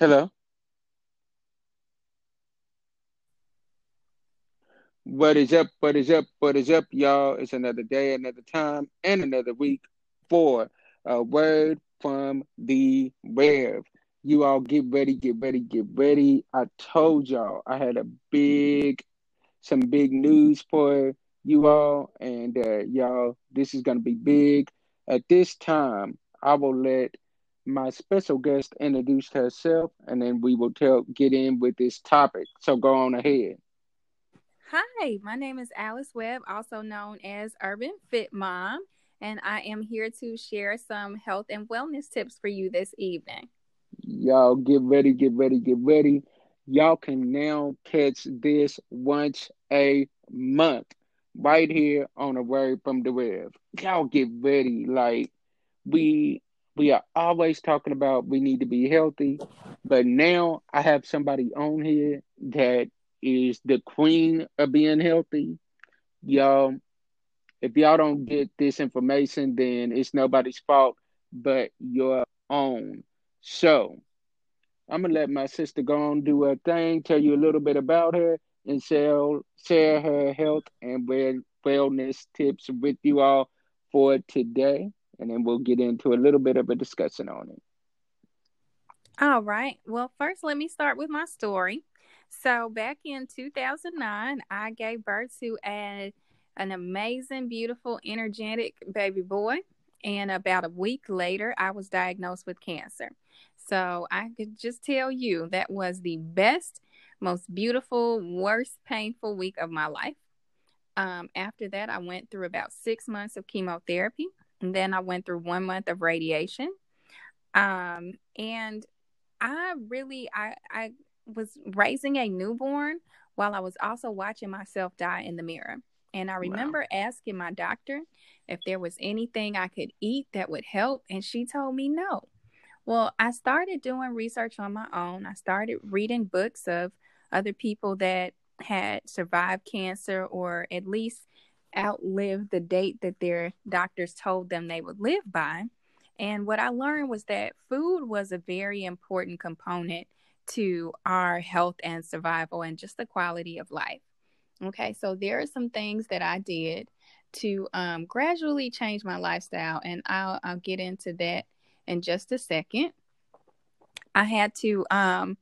Hello. What is up? What is up? What is up, y'all? It's another day, another time, and another week for a word from the Rev. You all get ready, get ready, get ready. I told y'all I had a big, some big news for you all, and uh, y'all, this is gonna be big. At this time, I will let my special guest introduce herself, and then we will tell get in with this topic. So go on ahead. Hi, my name is Alice Webb, also known as Urban Fit Mom, and I am here to share some health and wellness tips for you this evening. Y'all get ready, get ready, get ready. Y'all can now catch this once a month right here on a word from the Rev. Y'all get ready. Like we we are always talking about we need to be healthy, but now I have somebody on here that is the queen of being healthy. Y'all, if y'all don't get this information, then it's nobody's fault but your own. So I'm gonna let my sister go on do her thing, tell you a little bit about her, and share share her health and wellness tips with you all for today and then we'll get into a little bit of a discussion on it. All right. Well, first, let me start with my story. So, back in 2009, I gave birth to a, an amazing, beautiful, energetic baby boy. And about a week later, I was diagnosed with cancer. So, I could just tell you that was the best, most beautiful, worst painful week of my life. Um, after that, I went through about six months of chemotherapy. And then I went through one month of radiation. Um, and I really, I, I was raising a newborn while I was also watching myself die in the mirror. And I remember wow. asking my doctor if there was anything I could eat that would help. And she told me no. Well, I started doing research on my own. I started reading books of other people that had survived cancer or at least outlive the date that their doctors told them they would live by. And what I learned was that food was a very important component to our health and survival and just the quality of life. Okay, so there are some things that I did to um, gradually change my lifestyle, and I'll, I'll get into that in just a second. I had to um,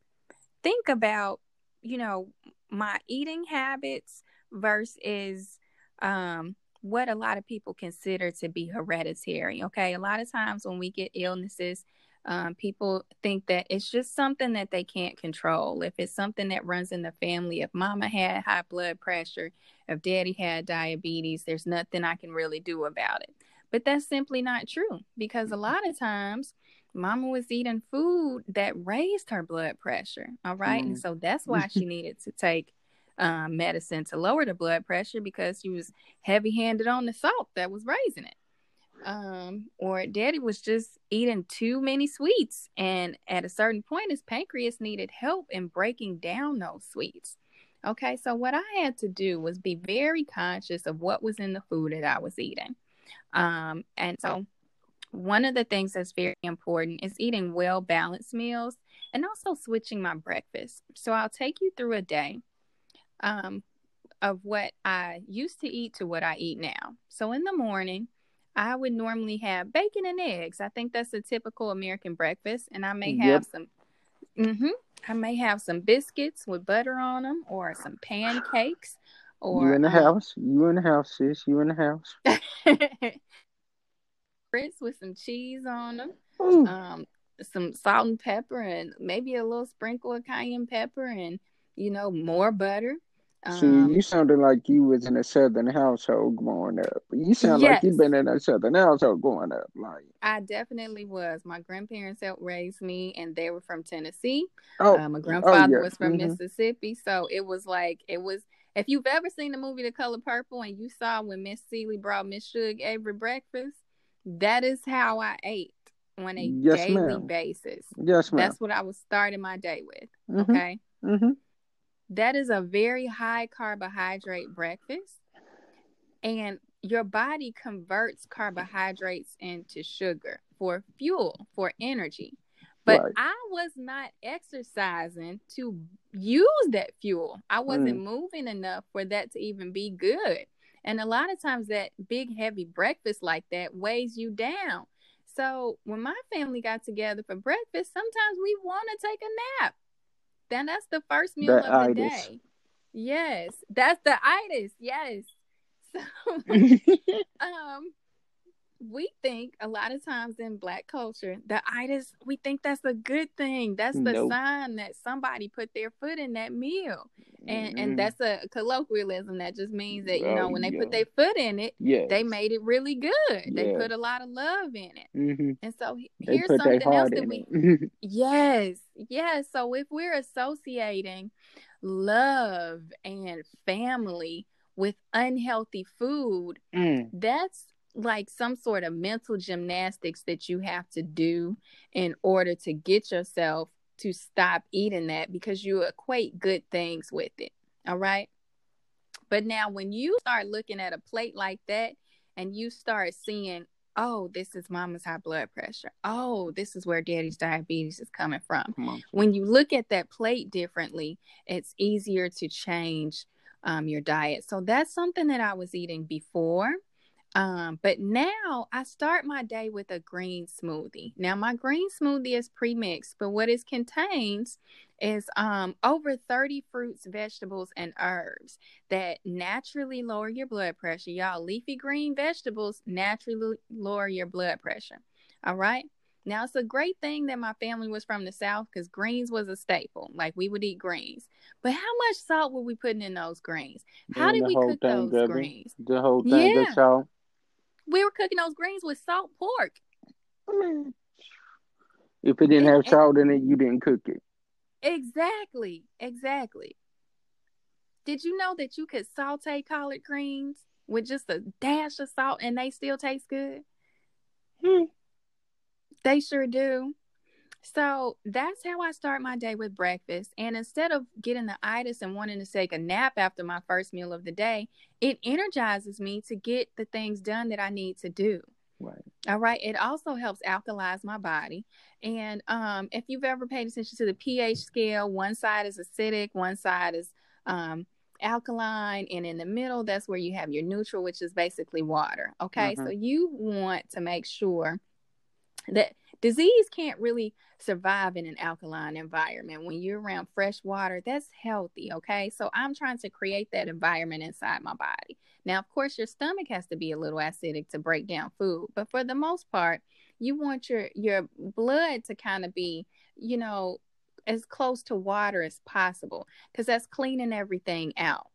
think about, you know, my eating habits versus um, what a lot of people consider to be hereditary. Okay. A lot of times when we get illnesses, um, people think that it's just something that they can't control. If it's something that runs in the family, if mama had high blood pressure, if daddy had diabetes, there's nothing I can really do about it. But that's simply not true because a lot of times mama was eating food that raised her blood pressure. All right. Mm. And so that's why she needed to take um, medicine to lower the blood pressure because she was heavy handed on the salt that was raising it. Um, or daddy was just eating too many sweets. And at a certain point, his pancreas needed help in breaking down those sweets. Okay, so what I had to do was be very conscious of what was in the food that I was eating. Um, and so one of the things that's very important is eating well balanced meals and also switching my breakfast. So I'll take you through a day um, of what I used to eat to what I eat now. So in the morning, I would normally have bacon and eggs. I think that's a typical American breakfast, and I may have yep. some. Mm-hmm, I may have some biscuits with butter on them, or some pancakes. Or you in the um, house? You in the house, sis? You in the house? grits with some cheese on them. Um, some salt and pepper, and maybe a little sprinkle of cayenne pepper, and you know more butter. See, um, you sounded like you was in a southern household growing up. You sound yes. like you've been in a southern household growing up. Like I definitely was. My grandparents helped raise me, and they were from Tennessee. Oh, uh, my oh, grandfather oh, yeah. was from mm-hmm. Mississippi, so it was like it was. If you've ever seen the movie The Color Purple and you saw when Miss Celie brought Miss Shug every breakfast, that is how I ate on a yes, daily ma'am. basis. Yes, ma'am. That's what I was starting my day with. Mm-hmm. Okay. Mm-hmm. That is a very high carbohydrate breakfast. And your body converts carbohydrates into sugar for fuel, for energy. But right. I was not exercising to use that fuel. I wasn't mm. moving enough for that to even be good. And a lot of times that big heavy breakfast like that weighs you down. So when my family got together for breakfast, sometimes we want to take a nap. Then that's the first meal the of the itis. day. Yes, that's the itis. Yes. So um we think a lot of times in black culture, the itis, we think that's a good thing. That's the nope. sign that somebody put their foot in that meal. And mm-hmm. and that's a colloquialism that just means that, you know, when they yeah. put their foot in it, yes. they made it really good. Yes. They put a lot of love in it. Mm-hmm. And so here's something else that we Yes. Yes. So if we're associating love and family with unhealthy food, mm. that's like some sort of mental gymnastics that you have to do in order to get yourself to stop eating that because you equate good things with it. All right. But now, when you start looking at a plate like that and you start seeing, oh, this is mama's high blood pressure. Oh, this is where daddy's diabetes is coming from. When you look at that plate differently, it's easier to change um, your diet. So that's something that I was eating before. Um, but now I start my day with a green smoothie. Now my green smoothie is pre-mixed, but what it contains is um over 30 fruits, vegetables, and herbs that naturally lower your blood pressure. Y'all, leafy green vegetables naturally lower your blood pressure. All right. Now it's a great thing that my family was from the south because greens was a staple. Like we would eat greens. But how much salt were we putting in those greens? How did we cook those greens? The whole thing, yeah. salt we were cooking those greens with salt pork. If it didn't have salt in it, you didn't cook it. Exactly. Exactly. Did you know that you could saute collard greens with just a dash of salt and they still taste good? Hmm. They sure do. So that's how I start my day with breakfast. And instead of getting the itis and wanting to take a nap after my first meal of the day, it energizes me to get the things done that I need to do. Right. All right. It also helps alkalize my body. And um, if you've ever paid attention to the pH scale, one side is acidic, one side is um, alkaline, and in the middle, that's where you have your neutral, which is basically water. Okay. Mm-hmm. So you want to make sure that disease can't really survive in an alkaline environment. When you're around fresh water, that's healthy, okay? So I'm trying to create that environment inside my body. Now, of course, your stomach has to be a little acidic to break down food, but for the most part, you want your your blood to kind of be, you know, as close to water as possible because that's cleaning everything out.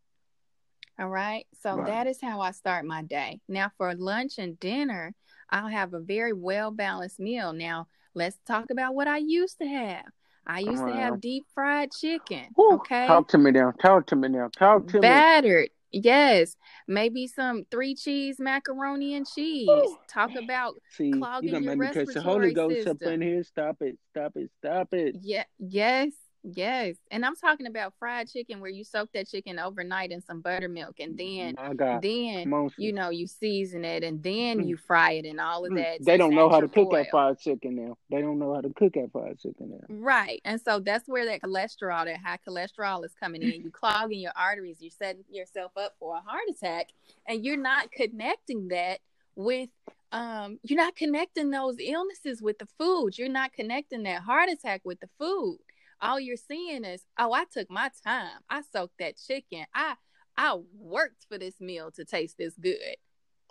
All right. So right. that is how I start my day. Now, for lunch and dinner, I'll have a very well balanced meal. Now, let's talk about what I used to have. I used to have deep fried chicken. okay. Talk to me now. Talk to me now. Talk to Battered. me. Battered. Yes. Maybe some three cheese macaroni and cheese. Ooh. Talk about See, clogging you your respiratory the Holy Ghost system. up in here. Stop it. Stop it. Stop it. Yeah. Yes. Yes, and I'm talking about fried chicken where you soak that chicken overnight in some buttermilk, and then then you know you season it, and then mm. you fry it, and all of mm. that. They don't know how to cook that fried chicken now. They don't know how to cook that fried chicken now. Right, and so that's where that cholesterol, that high cholesterol, is coming in. You clogging your arteries. You're setting yourself up for a heart attack, and you're not connecting that with um you're not connecting those illnesses with the food you're not connecting that heart attack with the food all you're seeing is, oh, I took my time. I soaked that chicken. I I worked for this meal to taste this good.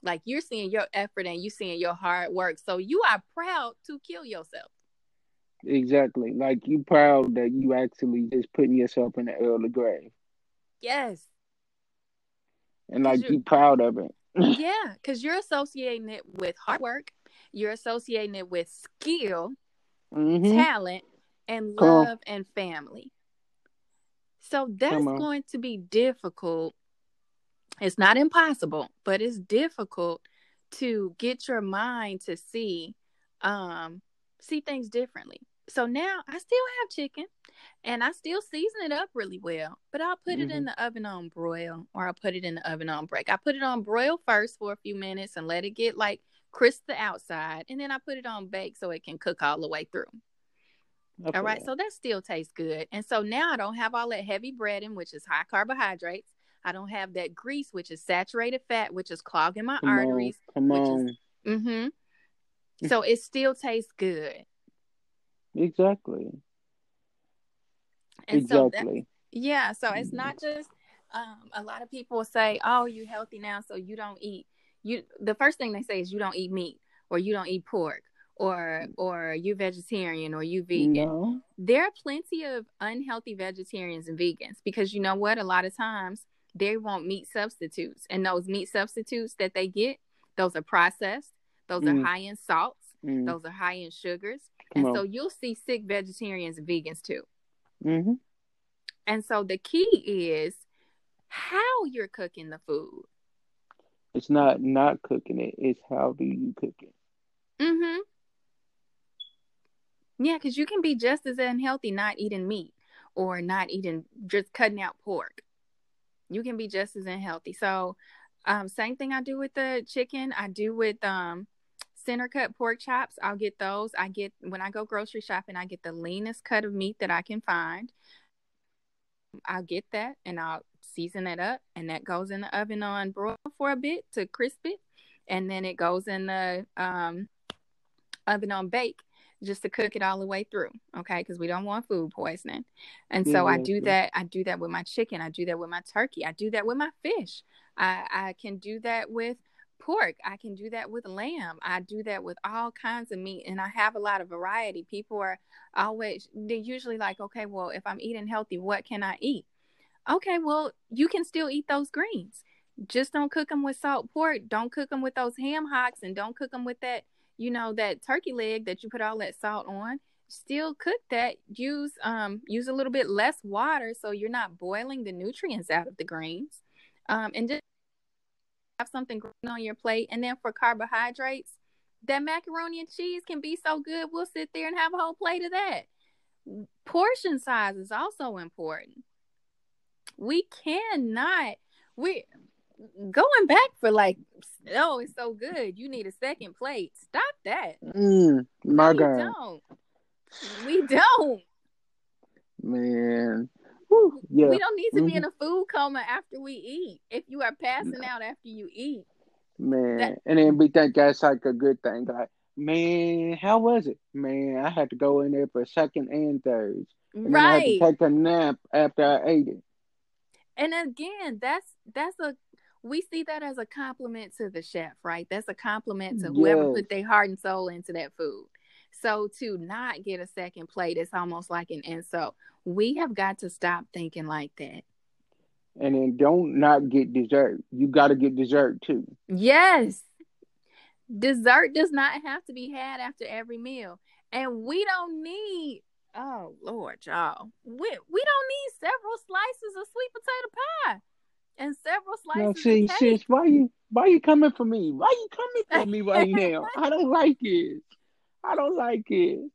Like you're seeing your effort and you're seeing your hard work. So you are proud to kill yourself. Exactly. Like you proud that you actually just putting yourself in the early grave. Yes. And like you proud of it. yeah, because you're associating it with hard work. You're associating it with skill, mm-hmm. talent, and love and family. So that's going to be difficult. It's not impossible, but it's difficult to get your mind to see um see things differently. So now I still have chicken and I still season it up really well, but I'll put mm-hmm. it in mm-hmm. the oven on broil or I'll put it in the oven on break. I put it on broil first for a few minutes and let it get like crisp the outside and then I put it on bake so it can cook all the way through. All right, so that still tastes good. And so now I don't have all that heavy breading, which is high carbohydrates. I don't have that grease, which is saturated fat, which is clogging my come arteries. On, come on. Is, mm-hmm. So it still tastes good. Exactly. And exactly. So that, yeah. So it's not just um, a lot of people say, "Oh, you're healthy now, so you don't eat." You the first thing they say is you don't eat meat or you don't eat pork or or you vegetarian or you vegan. No. There are plenty of unhealthy vegetarians and vegans because you know what? A lot of times they want meat substitutes, and those meat substitutes that they get, those are processed. Those mm. are high in salts. Mm. Those are high in sugars, Come and on. so you'll see sick vegetarians and vegans too. Mm-hmm. And so the key is how you're cooking the food. It's not not cooking it; it's how do you cook it. Mm-hmm. Yeah, because you can be just as unhealthy not eating meat or not eating, just cutting out pork. You can be just as unhealthy. So, um, same thing I do with the chicken. I do with um, center cut pork chops. I'll get those. I get when I go grocery shopping, I get the leanest cut of meat that I can find. I'll get that and I'll season it up, and that goes in the oven on broil for a bit to crisp it, and then it goes in the um, oven on bake just to cook it all the way through okay? Because we don't want food poisoning. And so mm-hmm. i do that i do that with my chicken i do that with my turkey i do that with my fish. I i can do that with pork i can do that with lamb i do that with all kinds of meat and i have a lot of variety. People are always they're usually like okay well if i'm eating healthy what can i eat? Okay well you can still eat those greens. Just don't cook them with salt pork don't cook them with those ham hocks and don't cook them with that you know that turkey leg that you put all that salt on still cook that use um use a little bit less water so you're not boiling the nutrients out of the greens. Um and just have something green on your plate. And then for carbohydrates that macaroni and cheese can be so good we'll sit there and have a whole plate of that. Portion size is also important. We cannot we going back for like, oh, it's so good. You need a second plate. Stop that. Mm, my no, God. We don't. We don't. Man. Whew, yeah. We don't need to mm-hmm. be in a food coma after we eat. If you are passing out after you eat. Man. That... and then we think that's like a good thing. Like, man, how was it? Man, I had to go in there for second and third. And right. I had to take a nap after I ate it. And again, that's that's a we see that as a compliment to the chef, right? That's a compliment to whoever yes. put their heart and soul into that food. So to not get a second plate is almost like an insult. We have got to stop thinking like that. And then don't not get dessert. You got to get dessert too. Yes. Dessert does not have to be had after every meal. And we don't need oh Lord, y'all. We we don't need several slices of sweet potato pie and several slices. No, of sis, why you why you coming for me? Why you coming for me right now? I don't like it. I don't like it.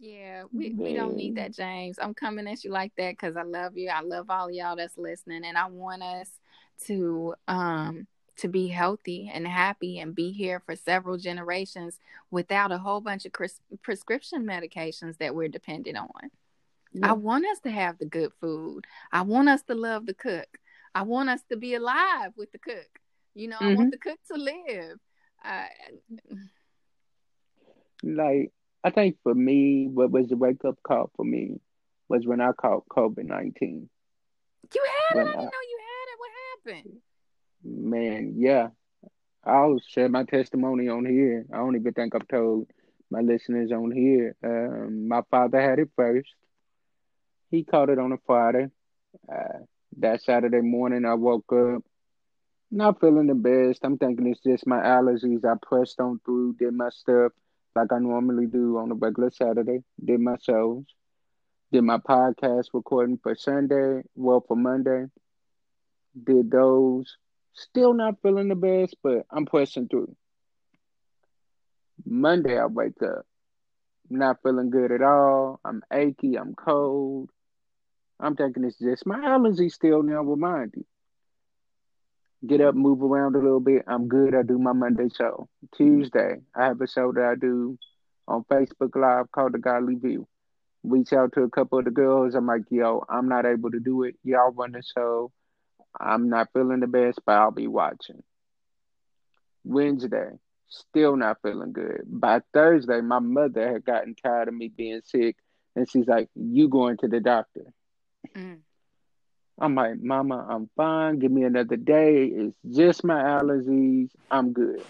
Yeah, we, we don't need that, James. I'm coming at you like that because I love you. I love all y'all that's listening, and I want us to um to be healthy and happy and be here for several generations without a whole bunch of pres- prescription medications that we're dependent on. Yeah. I want us to have the good food. I want us to love the cook. I want us to be alive with the cook. You know, mm-hmm. I want mm-hmm. the cook to live. like, I think for me, what was the wake up call for me was when I caught COVID 19. You had it? I didn't know you had it. What happened? Man, yeah. I'll share my testimony on here. I don't even think I've told my listeners on here. Um, my father had it first. He caught it on a Friday. Uh, that Saturday morning, I woke up not feeling the best. I'm thinking it's just my allergies. I pressed on through, did my stuff like I normally do on a regular Saturday, did my shows, did my podcast recording for Sunday, well, for Monday, did those. Still not feeling the best, but I'm pressing through. Monday, I wake up, not feeling good at all. I'm achy, I'm cold. I'm thinking it's just my allergies still now remind you. Get up, move around a little bit. I'm good. I do my Monday show. Tuesday, I have a show that I do on Facebook Live called the Godly View. Reach out to a couple of the girls. I'm like, yo, I'm not able to do it. Y'all run the show. I'm not feeling the best, but I'll be watching. Wednesday, still not feeling good. By Thursday, my mother had gotten tired of me being sick, and she's like, "You going to the doctor?" Mm. I'm like, "Mama, I'm fine. Give me another day. It's just my allergies. I'm good."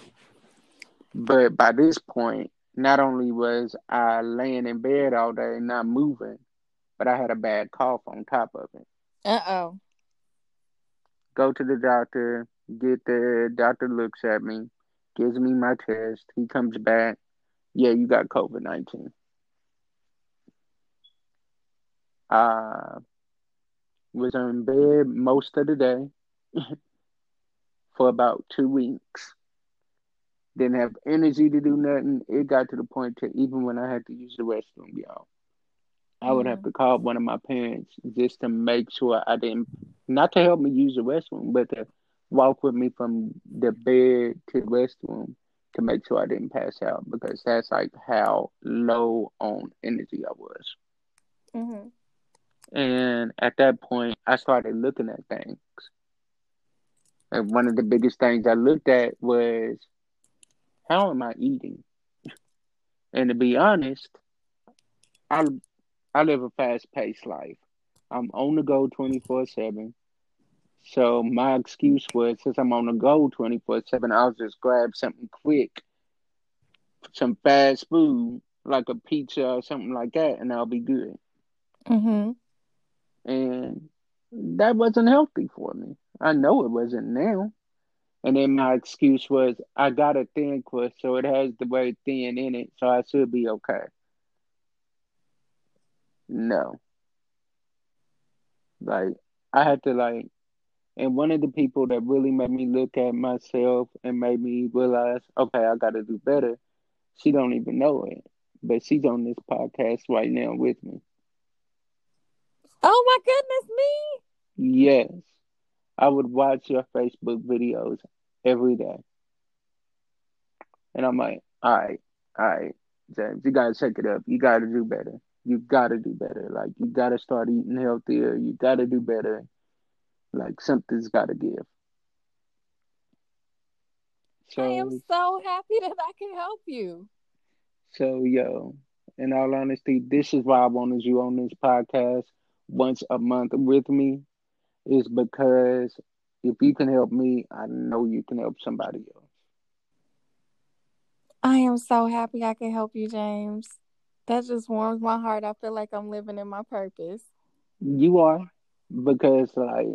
But by this point, not only was I laying in bed all day, not moving, but I had a bad cough on top of it. Uh oh. Go to the doctor. Get there. Doctor looks at me gives me my test. He comes back. Yeah, you got COVID 19. I was in bed most of the day for about two weeks. Didn't have energy to do nothing. It got to the point to even when I had to use the restroom, y'all, I would have mm-hmm. to call one of my parents just to make sure I didn't, not to help me use the restroom, but to walk with me from the bed to the restroom to make sure I didn't pass out because that's like how low on energy I was. Mm-hmm. And at that point, I started looking at things. And one of the biggest things I looked at was how am I eating? and to be honest, I I live a fast paced life. I'm on the go twenty four seven. So my excuse was since I'm on the go 24 7, I'll just grab something quick, some fast food, like a pizza or something like that, and I'll be good. Mm-hmm. That wasn't healthy for me. I know it wasn't now. And then my excuse was I got a thin crust, so it has the word thin in it, so I should be okay. No. Like I had to like and one of the people that really made me look at myself and made me realize, okay, I got to do better. She don't even know it, but she's on this podcast right now with me. Oh my goodness, me? Yes, I would watch your Facebook videos every day, and I'm like, all right, all right, James, you gotta check it up. You gotta do better. You gotta do better. Like you gotta start eating healthier. You gotta do better like something's got to give. So, I am so happy that I can help you. So, yo, in all honesty, this is why I wanted you on this podcast once a month with me, is because if you can help me, I know you can help somebody else. I am so happy I can help you, James. That just warms my heart. I feel like I'm living in my purpose. You are, because like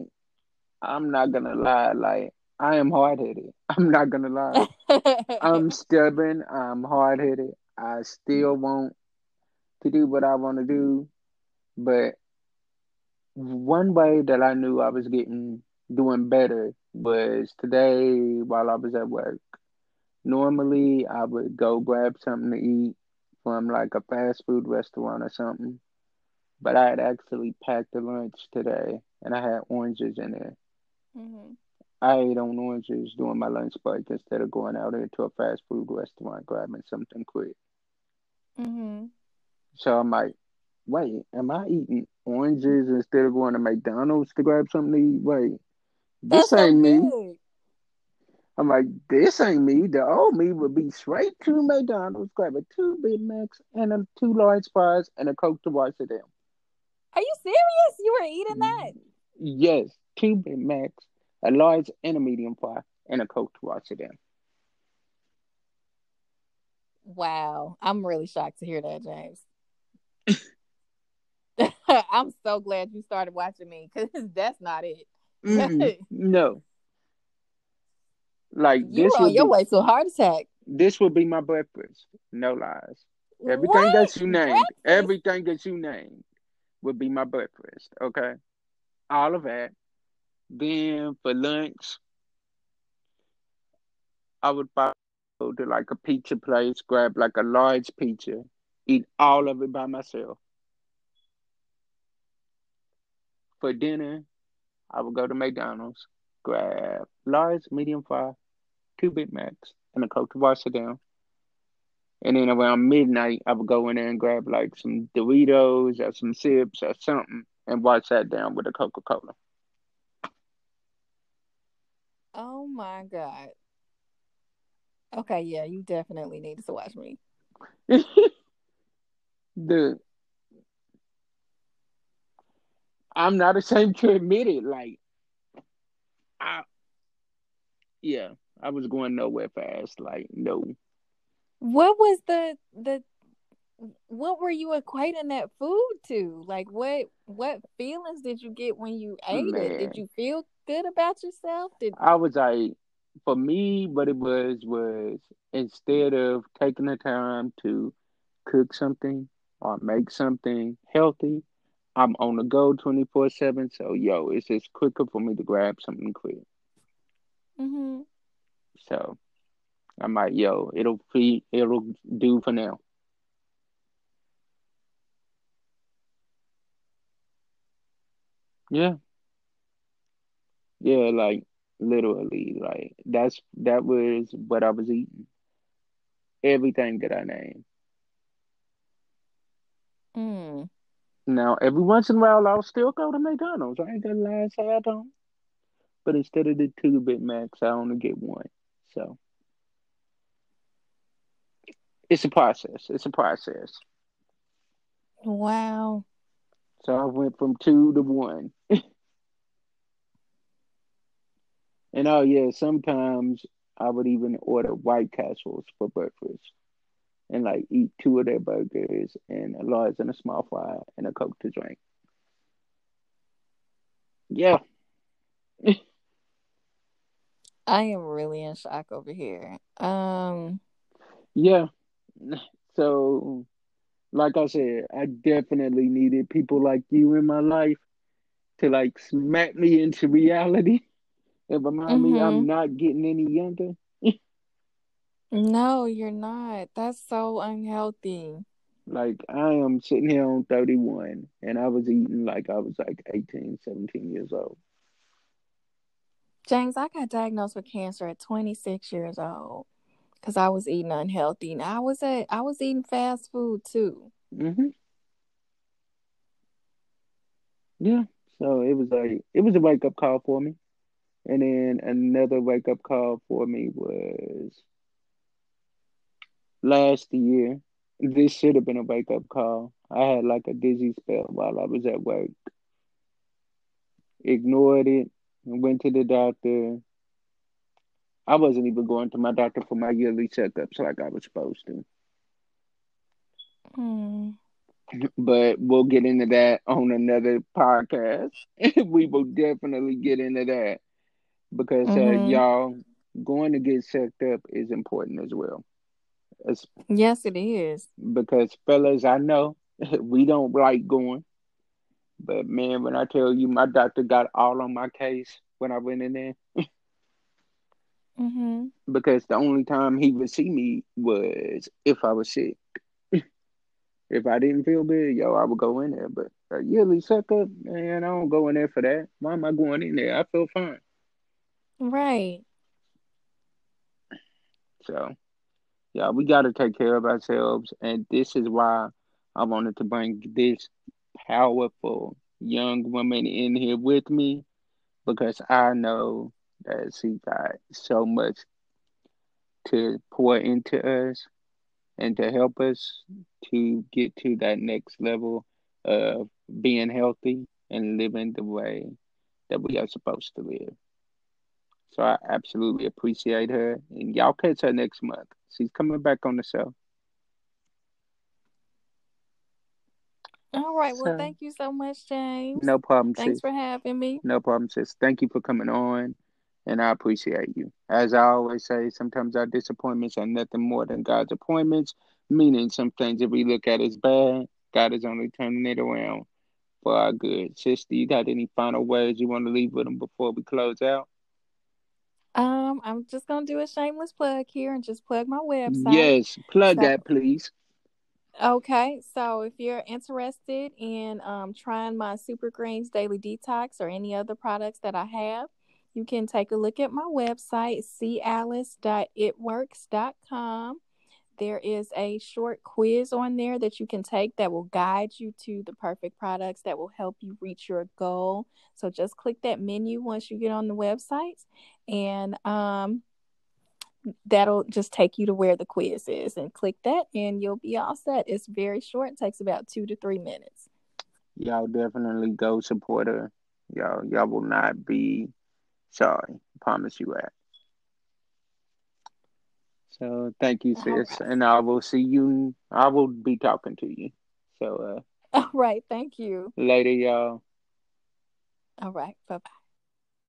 I'm not gonna lie, like I am hard headed. I'm not gonna lie. I'm stubborn. I'm hard headed. I still want to do what I want to do, but one way that I knew I was getting doing better was today while I was at work. Normally, I would go grab something to eat from like a fast food restaurant or something, but I had actually packed a lunch today and I had oranges in there. Mm-hmm. I ate on oranges during my lunch break instead of going out into a fast food restaurant grabbing something quick. Mm-hmm. So I'm like, wait, am I eating oranges instead of going to McDonald's to grab something to eat? Wait, this That's ain't so me. I'm like, this ain't me. The old me would be straight to McDonald's, grab a two Big Macs and a two large fries and a Coke to wash it down. Are you serious? You were eating that? Mm-hmm. Yes two Big Macs, a large and a medium fry, and a Coke to wash it down. Wow. I'm really shocked to hear that, James. I'm so glad you started watching me because that's not it. mm-hmm. No. Like you this on your be, way to a heart attack. This would be my breakfast. No lies. Everything what? that you named, breakfast? everything that you named would be my breakfast. Okay, all of that then for lunch, I would go to like a pizza place, grab like a large pizza, eat all of it by myself. For dinner, I would go to McDonald's, grab large, medium fry, two Big Macs, and a Coke to wash it down. And then around midnight, I would go in there and grab like some Doritos or some chips or something and wash that down with a Coca Cola. Oh my God. Okay, yeah, you definitely needed to watch me. Dude, I'm not ashamed to admit it. Like, I, yeah, I was going nowhere fast. Like, no. What was the the what were you equating that food to? Like what what feelings did you get when you ate Man. it? Did you feel good about yourself? Did I was like for me what it was was instead of taking the time to cook something or make something healthy, I'm on the go 24 7. So, yo, it's just quicker for me to grab something quick. Mm-hmm. So, I'm like, yo, it'll be, it'll do for now. Yeah. Yeah, like literally, like that's that was what I was eating. Everything that I named. Mm. Now, every once in a while, I'll still go to McDonald's. I ain't gonna lie and say I don't. But instead of the two Big Macs, I only get one. So it's a process. It's a process. Wow. So I went from two to one. and oh yeah, sometimes I would even order White Castles for breakfast and like eat two of their burgers and a large and a small fry and a coke to drink. Yeah. I am really in shock over here. Um Yeah. So like I said, I definitely needed people like you in my life to like smack me into reality and remind mm-hmm. me I'm mm-hmm. not getting any younger. No, you're not. That's so unhealthy. Like I am sitting here on 31 and I was eating like I was like 18, 17 years old. James, I got diagnosed with cancer at 26 years old because I was eating unhealthy. And I was at I was eating fast food too. Mhm. Yeah. So it was like it was a wake up call for me. And then another wake up call for me was last year. This should have been a wake up call. I had like a dizzy spell while I was at work. Ignored it and went to the doctor. I wasn't even going to my doctor for my yearly checkups like I was supposed to. Mm. But we'll get into that on another podcast. we will definitely get into that because uh, mm-hmm. uh, y'all going to get checked up is important as well. It's, yes, it is. Because fellas, I know we don't like going, but man, when I tell you, my doctor got all on my case when I went in there. mm-hmm. Because the only time he would see me was if I was sick. if I didn't feel good, yo, I would go in there. But a yearly checkup, man, I don't go in there for that. Why am I going in there? I feel fine. Right. So yeah, we got to take care of ourselves. And this is why I wanted to bring this powerful young woman in here with me because I know that she got so much to pour into us and to help us to get to that next level of being healthy and living the way that we are supposed to live. So I absolutely appreciate her. And y'all catch her next month. She's coming back on the show. All right. Well, so, thank you so much, James. No problem. Thanks sis. for having me. No problem, sis. Thank you for coming on. And I appreciate you. As I always say, sometimes our disappointments are nothing more than God's appointments, meaning some things that we look at as bad, God is only turning it around for our good. Sister, you got any final words you want to leave with them before we close out? Um, I'm just gonna do a shameless plug here and just plug my website. Yes, plug so, that, please. Okay, so if you're interested in um, trying my Super Greens Daily Detox or any other products that I have, you can take a look at my website, calice.itworks.com. there is a short quiz on there that you can take that will guide you to the perfect products that will help you reach your goal. So just click that menu once you get on the website and um, that'll just take you to where the quiz is and click that and you'll be all set. It's very short, it takes about two to three minutes. Y'all definitely go support her. Y'all y'all will not be sorry. Promise you that. So thank you, sis. Right. And I will see you I will be talking to you. So uh all right, thank you. Later, y'all. All right, bye bye.